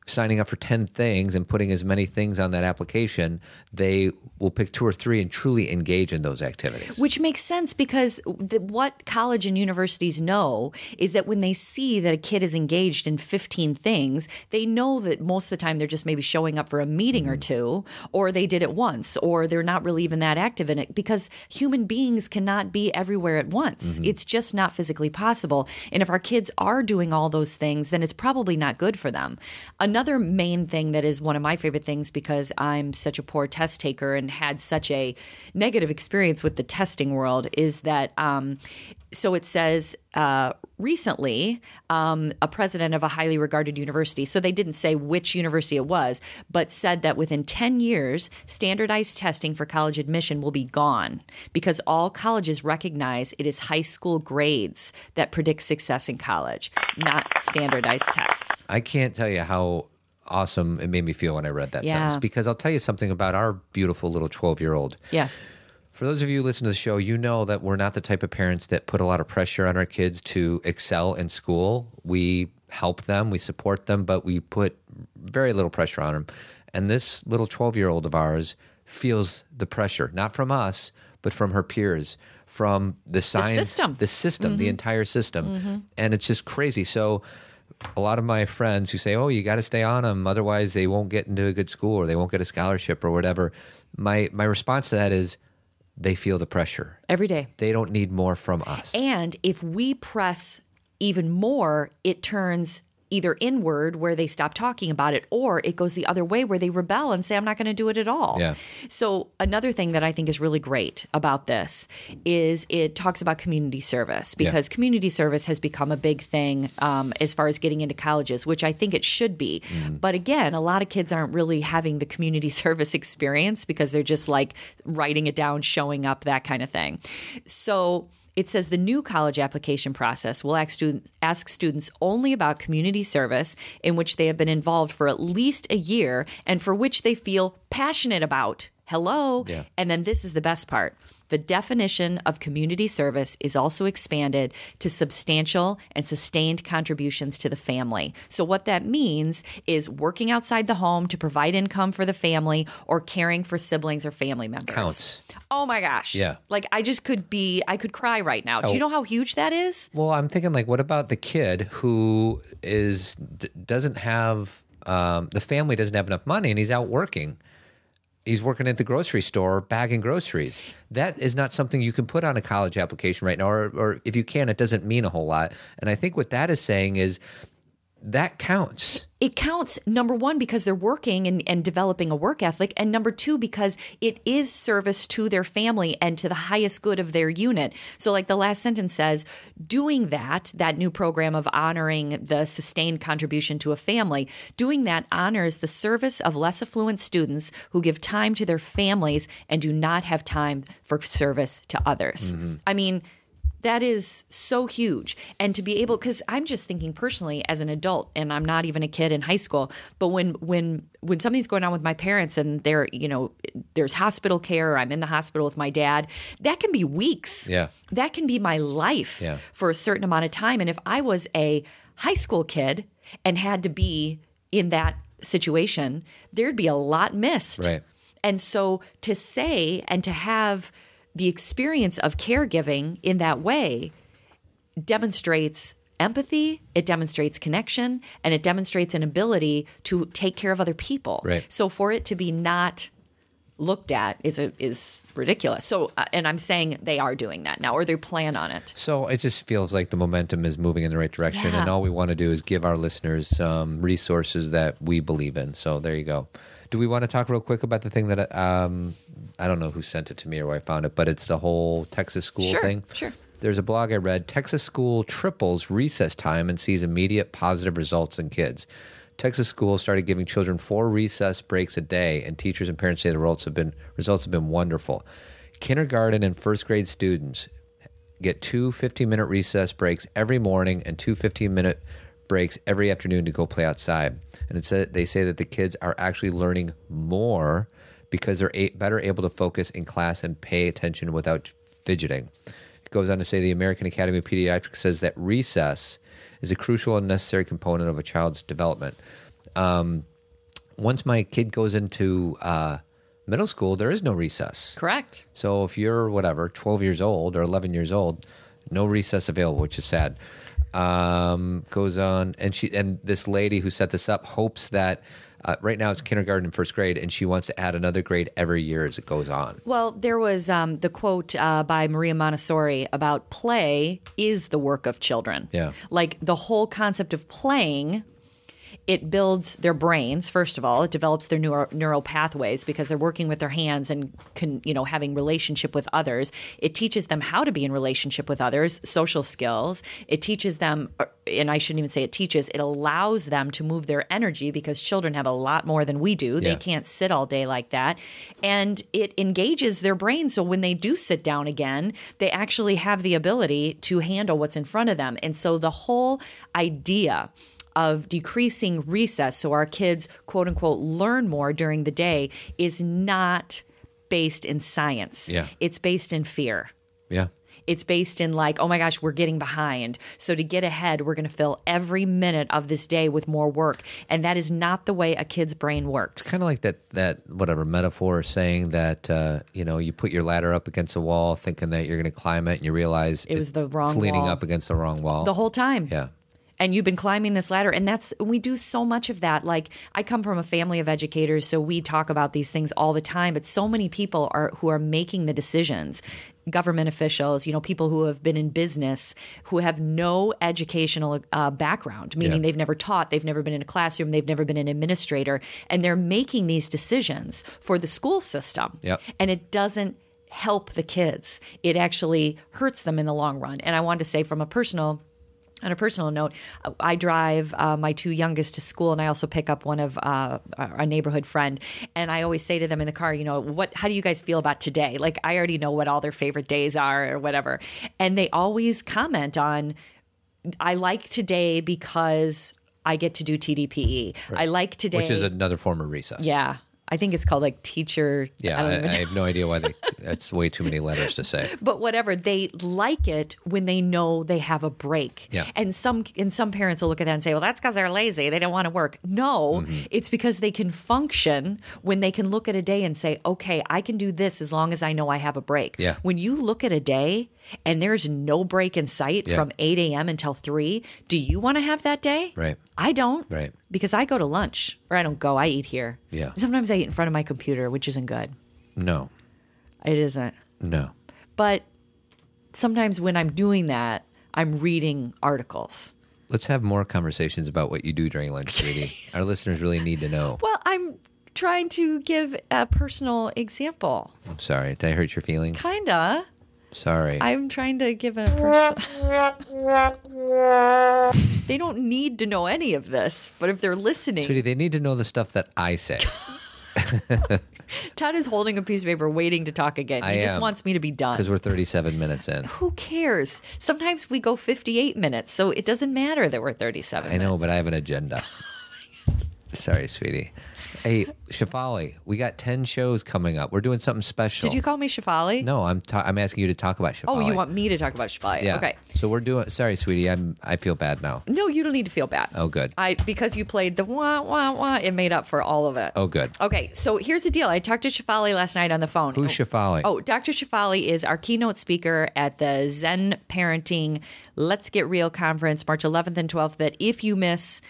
signing up for 10 things and putting as many things on that application, they will pick two or three and truly engage in those activities. Which makes sense because the, what college and universities know is that when they see that a kid is engaged in 15 things, they know that most of the time they're just maybe showing up for a meeting or mm-hmm. two, or they did it once, or they're not really even that active in it because human beings cannot be everywhere at once. Mm-hmm. It's just not physically possible. And if our kids are doing all those things, then it's probably not good for them. Another main thing that is one of my favorite things because I'm such a poor test taker and had such a negative experience with the testing world is that um, so it says uh, recently um, a president of a highly regarded university so they didn't say which university it was but said that within 10 years standardized testing for college admission will be gone because all colleges recognize it is high school grades that predict success in college not standardized tests I can't tell you how awesome it made me feel when I read that Yeah. sentence because I'll tell you something about our beautiful little 12 year old. yes For those of you who listen to the show, you know that we're not the type of parents that put a lot of pressure on our kids to excel in school. We help them, we support them, but we put very little pressure on them. And this little 12 year old of ours feels the pressure, not from us, but from her peers, from the science, system. the system, the mm-hmm. entire system. Mm-hmm. And it's just crazy. So, a lot of my friends who say, "Oh, you got to stay on them, otherwise they won't get into a good school or they won't get a scholarship or whatever." My my response to that is, they feel the pressure. Every day. They don't need more from us. And if we press even more, it turns either inward where they stop talking about it or it goes the other way where they rebel and say I'm not going to do it at all. Yeah. So another thing that I think is really great about this is it talks about community service because community service has become a big thing um, as far as getting into colleges, which I think it should be. But again, a lot of kids aren't really having the community <laughs> service experience because they're just like writing it down, showing up, that kind of thing. So it says the new college application process will ask students, ask students only about community service in which they have been involved for at least a year and for which they feel passionate about. Hello. Yeah. And then this is the best part. The definition of community service is also expanded to substantial and sustained contributions to the family. So, what that means is working outside the home to provide income for the family or caring for siblings or family members. Counts. Oh my gosh. Yeah. Like, I just could be, I could cry right now. Do you know how huge that is? Well, I'm thinking like, what about the kid who is d- doesn't have um, the family doesn't have enough money and he's out working. He's working at the grocery store bagging groceries. That is not something you can put on a college application right now, or, or if you can, it doesn't mean a whole lot. And I think what that is saying is that counts. It counts, number one, because they're working and, and developing a work ethic, and number two, because it is service to their family and to the highest good of their unit. So, like the last sentence says, doing that, that new program of honoring the sustained contribution to a family, doing that honors the service of less affluent students who give time to their families and do not have time for service to others. Mm-hmm. I mean, that is so huge. And to be able because I'm just thinking personally as an adult and I'm not even a kid in high school, but when when when something's going on with my parents and they're, you know, there's hospital care or I'm in the hospital with my dad, that can be weeks. Yeah. That can be my life Yeah. for a certain amount of time. And if I was a high school kid and had to be in that situation, there'd be a lot missed. Right. And so to say and to have the experience of caregiving in that way demonstrates empathy, it demonstrates connection, and it demonstrates an ability to take care of other people. Right. So for it to be not looked at is a, is ridiculous. So uh, and I'm saying they are doing that now or they plan on it. So it just feels like the momentum is moving in the right direction, Yeah. and all we want to do is give our listeners some resources that we believe in. So there you go. Do we want to talk real quick about the thing that um, I don't know who sent it to me or where I found it, but it's the whole Texas school Sure, thing. sure. There's a blog I read. Texas school triples recess time and sees immediate positive results in kids. Texas schools started giving children four recess breaks a day, and teachers and parents say the results have been results have been wonderful. Kindergarten and first grade students get two 15 minute recess breaks every morning and two 15 minute breaks every afternoon to go play outside. And it's a, they say that the kids are actually learning more because they're a, better able to focus in class and pay attention without fidgeting. It goes on to say the American Academy of Pediatrics says that recess is a crucial and necessary component of a child's development. Um, once my kid goes into uh, middle school, there is no recess. Correct. So if you're whatever, 12 years old or 11 years old, no recess available, which is sad. Um, goes on, and she and this lady who set this up hopes that uh, right now it's kindergarten and first grade, and she wants to add another grade every year as it goes on. Well, there was um, the quote uh, by Maria Montessori about play is the work of children. Yeah. Like the whole concept of playing, it builds their brains, first of all. It develops their neuro- neural pathways because they're working with their hands and, can, you know, having relationship with others. It teaches them how to be in relationship with others, social skills. It teaches them, and I shouldn't even say it teaches, it allows them to move their energy because children have a lot more than we do. They can't sit all day like that. And it engages their brain. So when they do sit down again, they actually have the ability to handle what's in front of them. And so the whole idea of decreasing recess so our kids, quote unquote, learn more during the day is not based in science. Yeah. It's based in fear. Yeah. It's based in like, oh my gosh, we're getting behind. So to get ahead, we're going to fill every minute of this day with more work. And that is not the way a kid's brain works. Kind of like that that whatever metaphor saying that uh, you know you put your ladder up against a wall thinking that you're going to climb it, and you realize It was the wrong it's leaning wall. up against the wrong wall. the whole time. yeah. And you've been climbing this ladder and that's we do so much of that like i come from a family of educators so we talk about these things all the time but so many people are who are making the decisions government officials you know people who have been in business who have no educational uh, background meaning Yeah. they've never taught they've never been in a classroom they've never been an administrator and they're making these decisions for the school system Yep. and it doesn't help the kids it actually hurts them in the long run and i want to say from a personal on a personal note, I drive uh, my two youngest to school, and I also pick up one of uh, a neighborhood friend. And I always say to them in the car, you know, what? How do you guys feel about today? Like I already know what all their favorite days are, or whatever. And they always comment on, I like today because I get to do TDPE. I like today, which is another form of recess. yeah. I think it's called like teacher. Yeah, I don't I, I have no idea why they. <laughs> That's way too many letters to say. but whatever they like it when they know they have a break Yeah. and some and some parents will look at that and say well that's because they're lazy they don't want to work no Mm-hmm. it's because they can function when they can look at a day and say okay i can do this as long as i know i have a break Yeah. when you look at a day and there's no break in sight Yeah. from 8 a.m until 3 do you want to have that day Right. i don't Right. because i go to lunch or i don't go i eat here Yeah. sometimes i eat in front of my computer which isn't good No, it isn't no. but sometimes when I'm doing that, I'm reading articles. Let's have more conversations about what you do during lunch, sweetie. <laughs> Our listeners really need to know. Well, I'm trying to give a personal example. I'm sorry. Did I hurt your feelings? Kinda. Sorry. I'm trying to give it a person. <laughs> they don't need to know any of this, but if they're listening, Sweetie, they need to know the stuff that I say. <laughs> <laughs> Todd is holding a piece of paper waiting to talk again. He I just am. wants me to be done. Because we're 37 minutes in. Who cares? Sometimes we go 58 minutes, so it doesn't matter that we're 37 I know, minutes. but I have an agenda. Sorry, sweetie. Hey, Shefali, we got 10 shows coming up. We're doing something special. Did you call me Shefali? No, I'm ta- I'm asking you to talk about Shefali. Oh, you want me to talk about Shefali? Yeah. Okay. So we're doing. Sorry, sweetie. I'm. I feel bad now. No, you don't need to feel bad. Oh, good. I because you played the wah wah wah, it made up for all of it. Oh, good. Okay, so here's the deal. I talked to Shefali last night on the phone. Who's Shefali? Oh, Dr. Shefali is our keynote speaker at the Zen Parenting Let's Get Real conference, March 11th and 12th. That if you miss,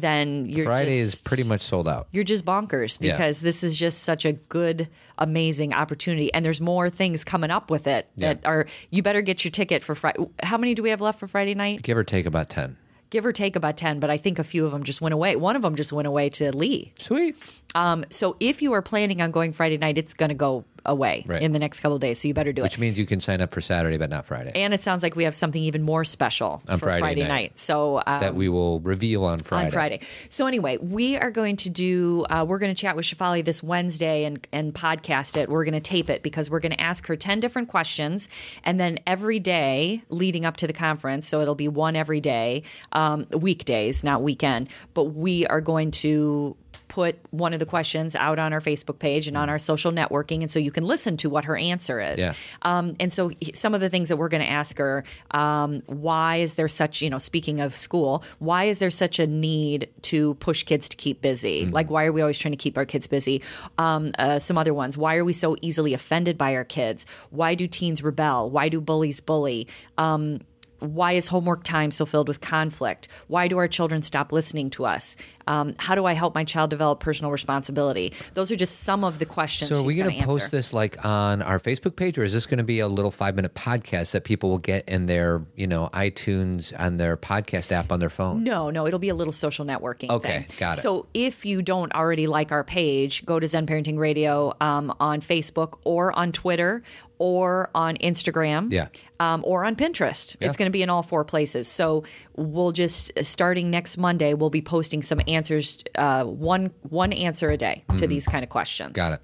then you're Friday just, is pretty much sold out. you're just bonkers Yeah. because this is just such a good, amazing opportunity, and there's more things coming up with it that Yeah. are. You better get your ticket for Friday. How many do we have left for Friday night? Give or take about 10. Give or take about ten, but I think a few of them just went away. One of them just went away to Leigh. Sweet. Um, so if you are planning on going Friday night, it's going to go away Right. in the next couple of days. So you better do Which it. Which means you can sign up for Saturday, but not Friday. And it sounds like we have something even more special On for Friday Friday, night. night. So um, that we will reveal on Friday. on Friday. So anyway, we are going to do. Uh, we're going to chat with Shefali this Wednesday and and podcast it. We're going to tape it because we're going to ask her ten different questions, and then every day leading up to the conference. So it'll be one every day, um, weekdays, not weekend. But we are going to put one of the questions out on our Facebook page and on our social networking, and so you can listen to what her answer is. Yeah. Um, and so some of the things that we're going to ask her, um, why is there such, you know, speaking of school, why is there such a need to push kids to keep busy? Like, why are we always trying to keep our kids busy? Um, uh, some other ones. Why are we so easily offended by our kids? Why do teens rebel? Why do bullies bully? Um, why is homework time so filled with conflict? Why do our children stop listening to us? Um, how do I help my child develop personal responsibility? Those are just some of the questions. So are we going to post this like on our Facebook page, or is this going to be a little five minute podcast that people will get in their, you know, iTunes and their podcast app on their phone? No, no, it'll be a little social networking. Okay, thing. got it. So if you don't already like our page, go to Zen Parenting Radio um, on Facebook or on Twitter or on Instagram. Yeah. Um, or on Pinterest. Yeah. It's going to be in all four places. So we'll just starting next Monday, we'll be posting some answers, uh, one one answer a day to these kind of questions. Got it.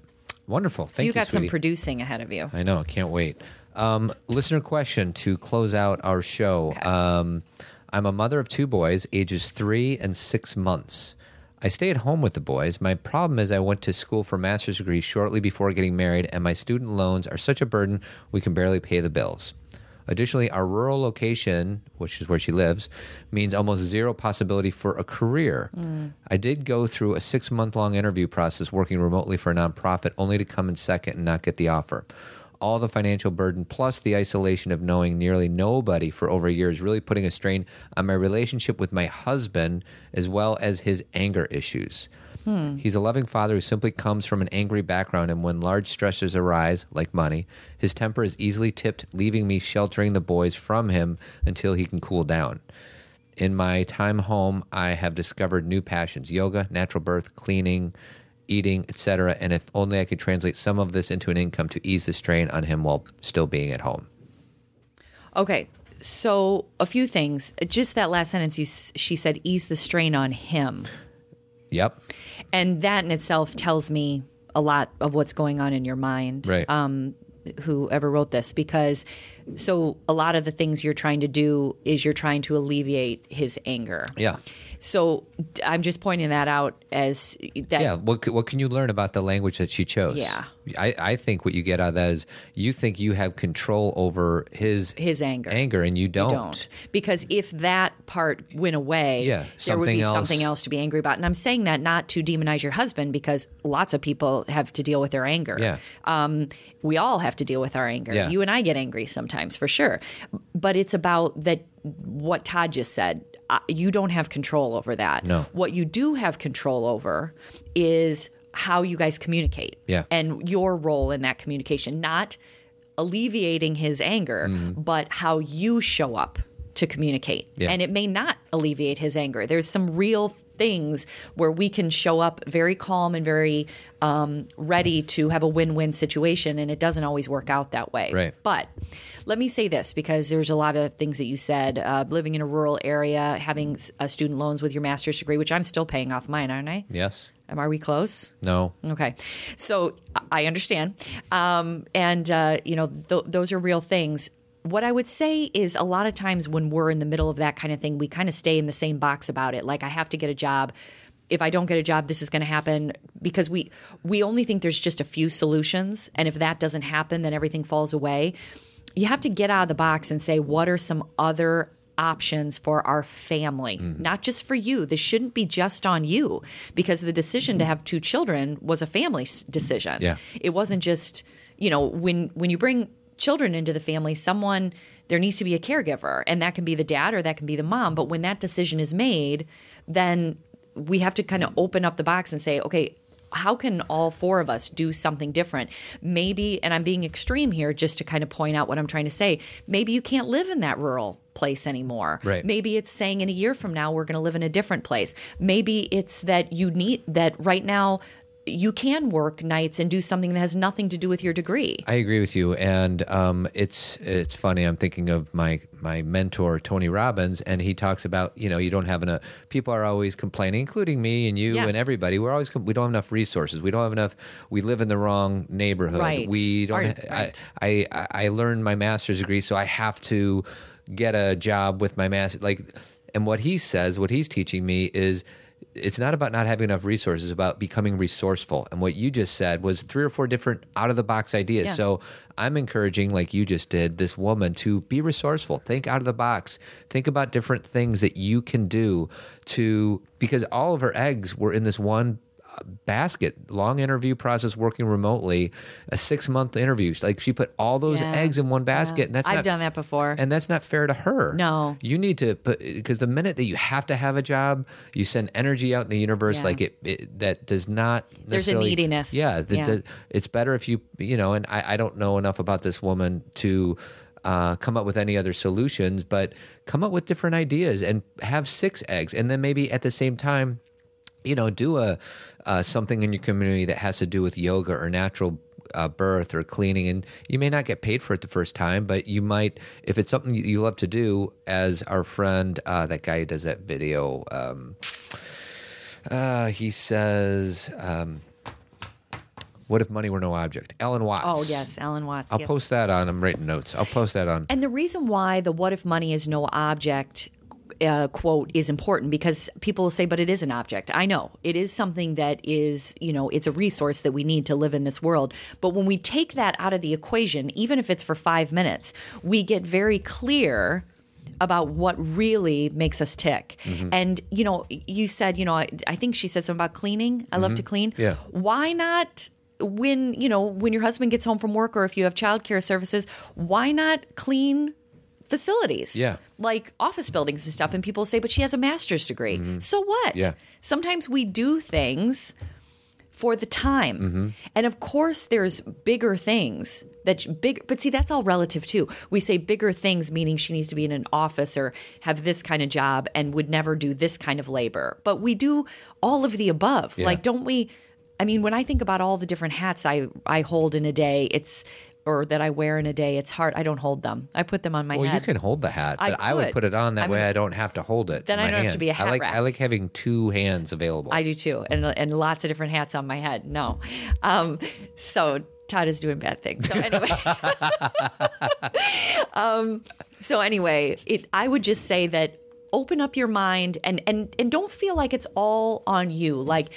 Wonderful. Thank So you you, got some producing ahead of you. I know. Can't wait. Um, listener question to close out our show. Um, I'm a mother of two boys, ages three and six months. I stay at home with the boys. My problem is I went to school for a master's degree shortly before getting married, and my student loans are such a burden we can barely pay the bills. Additionally, our rural location, which is where she lives, means almost zero possibility for a career. Mm. I did go through a six month long interview process working remotely for a nonprofit only to come in second and not get the offer. All the financial burden, plus the isolation of knowing nearly nobody for over a year, is really putting a strain on my relationship with my husband as well as his anger issues. Hmm. He's a loving father who simply comes from an angry background, and when large stressors arise, like money, his temper is easily tipped, leaving me sheltering the boys from him until he can cool down. In my time home, I have discovered new passions yoga, natural birth, cleaning, eating, etc. And if only I could translate some of this into an income to ease the strain on him while still being at home. Okay. So a few things. Just that last sentence, you she said, "Ease the strain on him," Yep. and that in itself tells me a lot of what's going on in your mind. Right. Um, whoever wrote this, because so a lot of the things you're trying to do is you're trying to alleviate his anger. Yeah. So I'm just pointing that out as that. Yeah. What, what can you learn about the language that she chose? Yeah. I, I think what you get out of that is you think you have control over his His anger. anger, and you don't. don't because if that part went away Yeah, there would be else- something else to be angry about and i'm saying that not to demonize your husband because lots of people have to deal with their anger Yeah. um, we all have to deal with our anger Yeah. you and i get angry sometimes for sure but it's about that what todd just said uh, you don't have control over that No. what you do have control over is how you guys communicate Yeah. and your role in that communication not alleviating his anger, Mm-hmm. but how you show up to communicate. Yeah. And it may not alleviate his anger. There's some real things where we can show up very calm and very um, ready to have a win-win situation, and it doesn't always work out that way. Right. But let me say this because there's a lot of things that you said. Uh, living in a rural area, having uh, student loans with your master's degree, which I'm still paying off mine, aren't I? Yes. Am are we close? No. Okay, so I understand, um, and uh, you know th- those are real things. What I would say is a lot of times when we're in the middle of that kind of thing, we kind of stay in the same box about it. Like I have to get a job. If I don't get a job, this is going to happen because we we only think there's just a few solutions, and if that doesn't happen, then everything falls away. You have to get out of the box and say, what are some other options for our family, mm-hmm. not just for you. This shouldn't be just on you because the decision to mm-hmm. have two children was a family decision. Yeah. It wasn't just, you know, when when you bring children into the family, someone there needs to be a caregiver and that can be the dad or that can be the mom, but when that decision is made, then we have to kind of open up the box and say, okay, how can all four of us do something different? Maybe, and I'm being extreme here just to kind of point out what I'm trying to say. Maybe you can't live in that rural place anymore. Right. Maybe it's saying in a year from now we're going to live in a different place. Maybe it's that you need that right now you can work nights and do something that has nothing to do with your degree. I agree with you, and um, it's it's funny. I'm thinking of my my mentor Tony Robbins, and he talks about you know you don't have enough. People are always complaining, including me and you Yes. and everybody. We're always we don't have enough resources. We don't have enough. We live in the wrong neighborhood. Right. We don't. Right. I, I I learned my master's degree, so I have to get a job with my master. Like, and what he says, what he's teaching me is it's not about not having enough resources, it's about becoming resourceful. And what you just said was three or four different out of the box ideas. Yeah. So I'm encouraging, like you just did, this woman to be resourceful. Think out of the box. Think about different things that you can do to, because all of her eggs were in this one basket long interview process working remotely a six month interview like she put all those Yeah. eggs in one basket and that's I've not, done that before. and that's not fair to her. No. you need to put because the minute that you have to have a job, you send energy out in the universe Yeah. like it, it that does not. There's a necessarily- neediness. Yeah, the, Yeah. the- it's better if you you know. And I, I don't know enough about this woman to. Uh, come up with any other solutions, but come up with different ideas and have six eggs, and then maybe at the same time, you know, do a uh, something in your community that has to do with yoga or natural uh, birth or cleaning, and you may not get paid for it the first time, but you might if it's something you- love to do. As our friend, uh, that guy who does that video, um, uh, he says. Um, what if money were no object? Alan Watts. oh yes, Alan Watts. I'll post that on. I'm writing notes. I'll post that on. And the reason why the "What if money is no object" uh, quote is important because people will say, "But it is an object." I know it is something that is, you know, it's a resource that we need to live in this world. But when we take that out of the equation, even if it's for five minutes, we get very clear about what really makes us tick. And you know, you said, you know, I, I think she said something about cleaning. I love to clean. Yeah. Why not? when you know when your husband gets home from work or if you have childcare services, why not clean facilities? Yeah. like office buildings and stuff. And people say, but she has a master's degree. So what? Mm-hmm. Yeah. Sometimes we do things for the time. Mm-hmm. And of course, there's bigger things that big, but see, that's all relative too. We say bigger things, meaning she needs to be in an office or have this kind of job and would never do this kind of labor. But we do all of the above. Yeah. Like, don't we? I mean, when I think about all the different hats I, I hold in a day, it's, or that I wear in a day, it's hard. I don't hold them. I put them on my head. Well, head. you can hold the hat, I but I, would put it on that I'm way. I don't have to hold it. Then in I don't have to be a hat like rack. I like having two hands available. I do too, and and lots of different hats on my head. No, um, so Todd is doing bad things. So anyway, <laughs> <laughs> um, so anyway, it, I would just say that open up your mind and and and don't feel like it's all on you. Like,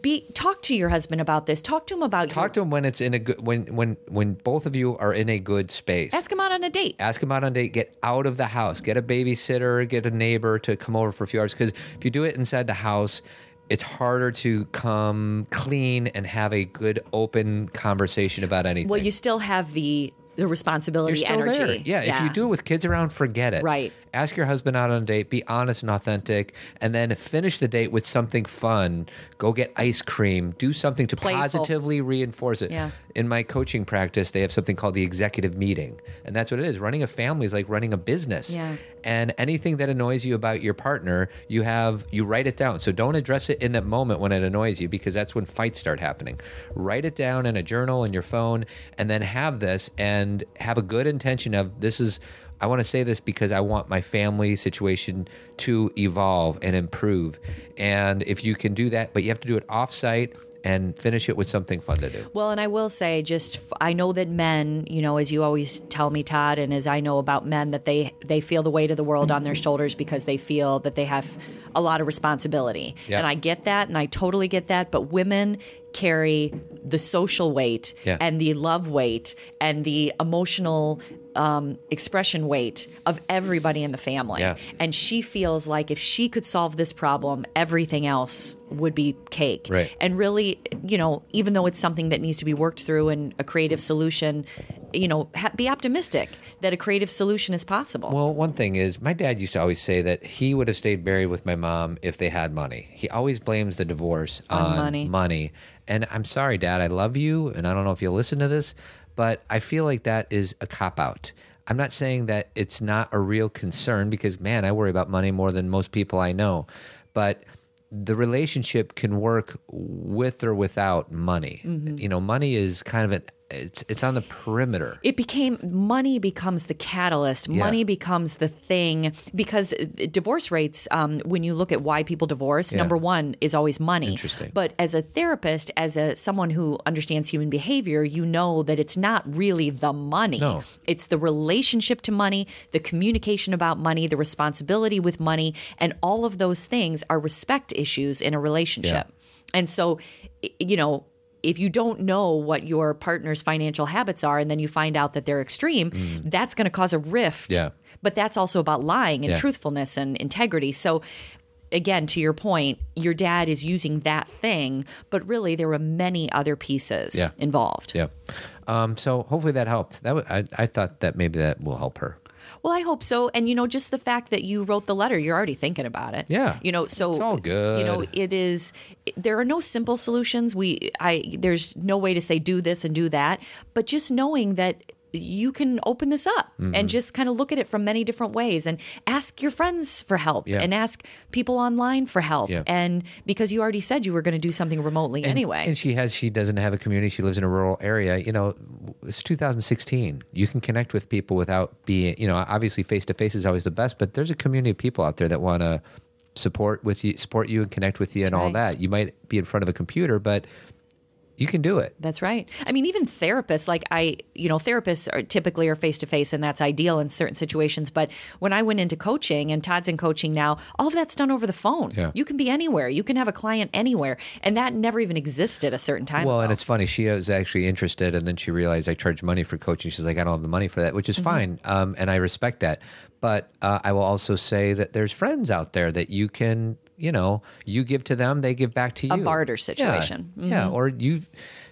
be talk to your husband about this. Talk to him about Talk to him when it's in a good when when when both of you are in a good space. ask him out on a date. Ask him out on a date. Get out of the house. Get a babysitter. Get a neighbor to come over for a few hours. Because if you do it inside the house, it's harder to come clean and have a good open conversation about anything. Well, you still have the the responsibility energy. there. Yeah, if you do it with kids around, forget it. Right. Ask your husband out on a date, be honest and authentic, and then finish the date with something fun. Go get ice cream, do something to Playful. positively reinforce it. Yeah. In my coaching practice, they have something called the executive meeting. And that's what it is. Running a family is like running a business. Yeah. And anything that annoys you about your partner, you have you write it down. So don't address it in that moment when it annoys you because that's when fights start happening. Write it down in a journal in your phone and then have this and have a good intention of this is I want to say this because I want my family situation to evolve and improve. And if you can do that, but you have to do it offsite and finish it with something fun to do. Well, and I will say, just I know that men, you know, as you always tell me, Todd, and as I know about men, that they they feel the weight of the world on their shoulders because they feel that they have a lot of responsibility, Yeah. and I get that, and I totally get that. But women carry the social weight Yeah. and the love weight and the emotional um, expression weight of everybody in the family. Yeah. And she feels like if she could solve this problem, everything else would be cake. Right. And really, you know, even though it's something that needs to be worked through and a creative solution, you know, ha- be optimistic that a creative solution is possible. Well, one thing is, my dad used to always say that he would have stayed married with my mom if they had money. He always blames the divorce On on, money. money. And I'm sorry, Dad, I love you, and I don't know if you'll listen to this, but I feel like that is a cop out. I'm not saying that it's not a real concern because, man, I worry about money more than most people I know. But the relationship can work with or without money. Mm-hmm. You know, money is kind of an it's it's on the perimeter. it became money becomes the catalyst Yeah. money becomes the thing because uh, divorce rates um, when you look at why people divorce Yeah. number one is always money Interesting. but as a therapist as a someone who understands human behavior you know that it's not really the money No. it's the relationship to money the communication about money the responsibility with money and all of those things are respect issues in a relationship Yeah. and so you know if you don't know what your partner's financial habits are and then you find out that they're extreme, that's going to cause a rift. Mm. Yeah. But that's also about lying and Yeah. truthfulness and integrity. So again, to your point, your dad is using that thing, but really there were many other pieces Yeah. involved. Yeah. Um, so hopefully that helped. That w- I, I thought that maybe that will help her. Well, I hope so. And you know, just the fact that you wrote the letter, you're already thinking about it. Yeah. You know, so It's all good. You know, it is. There are no simple solutions. We, I, there's no way to say do this and do that. But just knowing that you can open this up Mm-hmm. and just kind of look at it from many different ways and ask your friends for help Yeah. and ask people online for help. Yeah. And because you already said you were going to do something remotely And- anyway. And she has she doesn't have a community. She lives in a rural area. You know, it's 2016. You can connect with people without being, you know, obviously face to face is always the best, but there's a community of people out there that want to support with you, support you and connect with you and all that. You might be in front of a computer, but you can do it. That's right. I mean, even therapists, like I, you know, therapists are typically are face to face, and that's ideal in certain situations. But when I went into coaching, and Todd's in coaching now, all of that's done over the phone. Yeah. You can be anywhere. You can have a client anywhere, and that never even existed a certain time. Well, ago. and it's funny. She was actually interested, and then she realized I charge money for coaching. She's like, I don't have the money for that, which is Mm-hmm. fine, um, and I respect that. But uh, I will also say that there's friends out there that you can you know, you give to them, they give back to you. A barter Yeah. situation. Mm-hmm. Yeah. Or you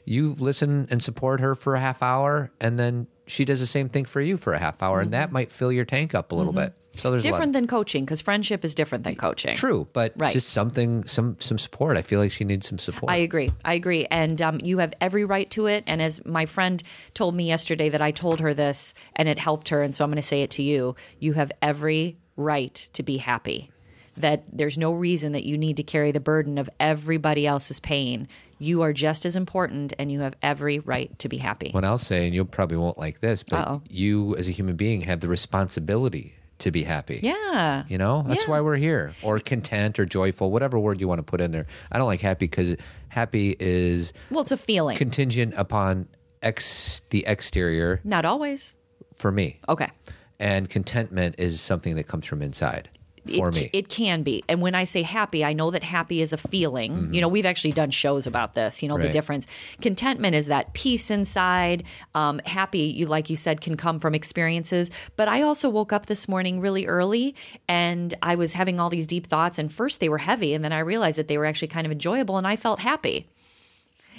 you listen and support her for a half hour and then she does the same thing for you for a half hour and that might fill your tank up a little bit. So there's Mm-hmm. different than coaching because friendship is different than coaching. True, but Right. just something, some some support. I feel like she needs some support. I agree. I agree. And um, you have every right to it. And as my friend told me yesterday that I told her this and it helped her. And so I'm going to say it to you. You have every right to be happy. That there's no reason that you need to carry the burden of everybody else's pain. You are just as important and you have every right to be happy. What I'll say, and you probably won't like this, but Uh-oh. you as a human being have the responsibility to be happy. yeah. You know, that's Yeah. why we're here, or content, or joyful, whatever word you want to put in there. I don't like happy because happy is Well, it's a feeling. contingent upon ex the exterior Not always. for me, Okay. and contentment is something that comes from inside for it, me. It can be. And when I say happy, I know that happy is a feeling. You know, we've actually done shows about this, you know, the Mm-hmm. Difference. Contentment is that peace inside. Um, happy, you like you said, can come from experiences. But I also woke up this morning really early and I was having all these deep thoughts. And first they were heavy, and then I realized that they were actually kind of enjoyable and I felt happy.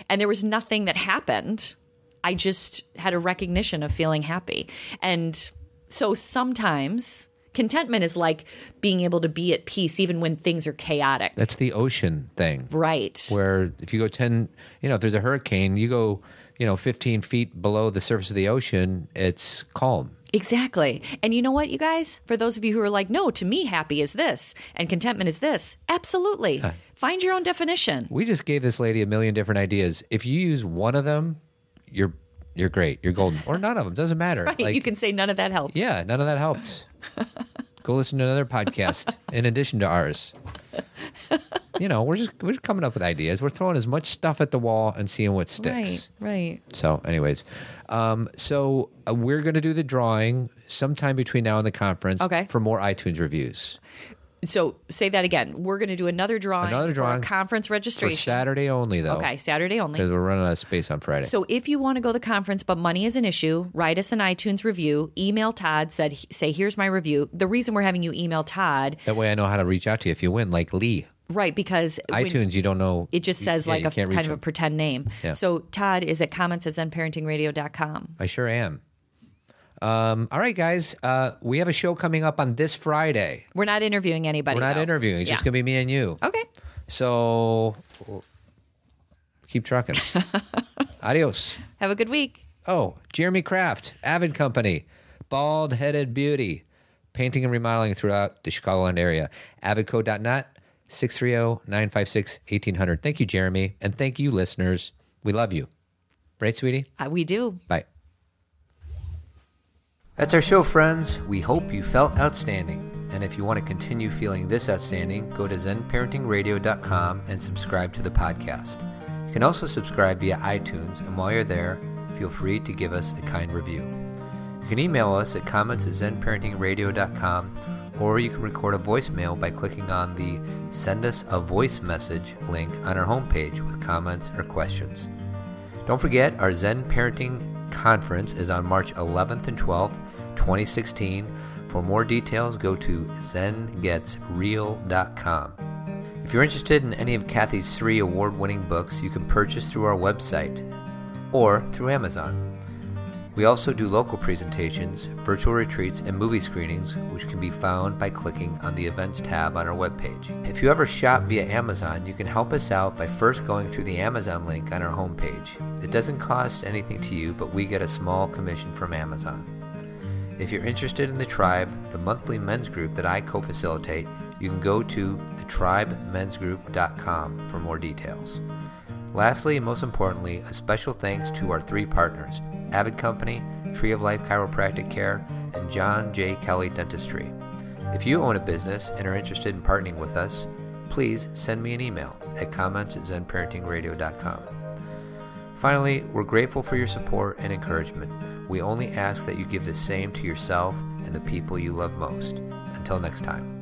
And there was nothing that happened. I just had a recognition of feeling happy. And so sometimes contentment is like being able to be at peace even when things are chaotic. that's the ocean thing. Right. where if you go 10 you know if there's a hurricane you go you know 15 feet below the surface of the ocean it's calm Exactly. And you know what, you guys? For those of you who are like, no, to me, happy is this and contentment is this. Absolutely. Find your own definition. we just gave this lady a million different ideas if you use one of them you're you're great you're golden or none of them doesn't matter <laughs> Right. like you can say none of that helped. yeah none of that helped <laughs> go listen to another podcast in addition to ours you know we're just we're just coming up with ideas we're throwing as much stuff at the wall and seeing what sticks Right, right. So, anyways, um, so uh, we're going to do the drawing sometime between now and the conference Okay. for more iTunes reviews So say that again. We're going to do another drawing, Another for drawing conference for registration. Saturday only, though. Okay, Saturday only. Because we're running out of space on Friday. So if you want to go to the conference, but money is an issue, write us an iTunes review. Email Todd. Said say here's my review. The reason we're having you email Todd, that way I know how to reach out to you if you win, like Leigh. right? Because iTunes, you don't know. it just says yeah, like you a kind of a pretend name. Yeah. So Todd is at comments at zenparentingradio.com. I sure am. Um, all right, guys. Uh, we have a show coming up on this Friday. We're not interviewing anybody. We're not though. interviewing. It's just going to be me and you. Okay. So keep trucking. <laughs> Adios. Have a good week. Oh, Jeremy Kraft, Avid Company, bald headed beauty, painting and remodeling throughout the Chicagoland area. Avidco.net, 630 956 1800. Thank you, Jeremy. And thank you, listeners. We love you. Right, sweetie? Uh, we do. Bye. That's our show, friends. We hope you felt outstanding. And if you want to continue feeling this outstanding, go to zenparentingradio.com and subscribe to the podcast. You can also subscribe via iTunes, and while you're there, feel free to give us a kind review. You can email us at comments at zenparentingradio.com, or you can record a voicemail by clicking on the Send Us a Voice Message link on our homepage with comments or questions. Don't forget, our Zen Parenting Conference is on March 11th and 12th, 2016. For more details, go to zengetsreal.com. If you're interested in any of Cathy's three award winning books, you can purchase through our website or through Amazon. We also do local presentations, virtual retreats, and movie screenings, which can be found by clicking on the Events tab on our webpage. If you ever shop via Amazon, you can help us out by first going through the Amazon link on our homepage. It doesn't cost anything to you, but we get a small commission from Amazon. If you're interested in the Tribe, the monthly men's group that I co facilitate, you can go to thetribemensgroup.com for more details. Lastly, and most importantly, a special thanks to our three partners Avid Company, Tree of Life Chiropractic Care, and John J. Kelly Dentistry. If you own a business and are interested in partnering with us, please send me an email at comments at zenparentingradio.com. Finally, we're grateful for your support and encouragement. We only ask that you give the same to yourself and the people you love most. Until next time.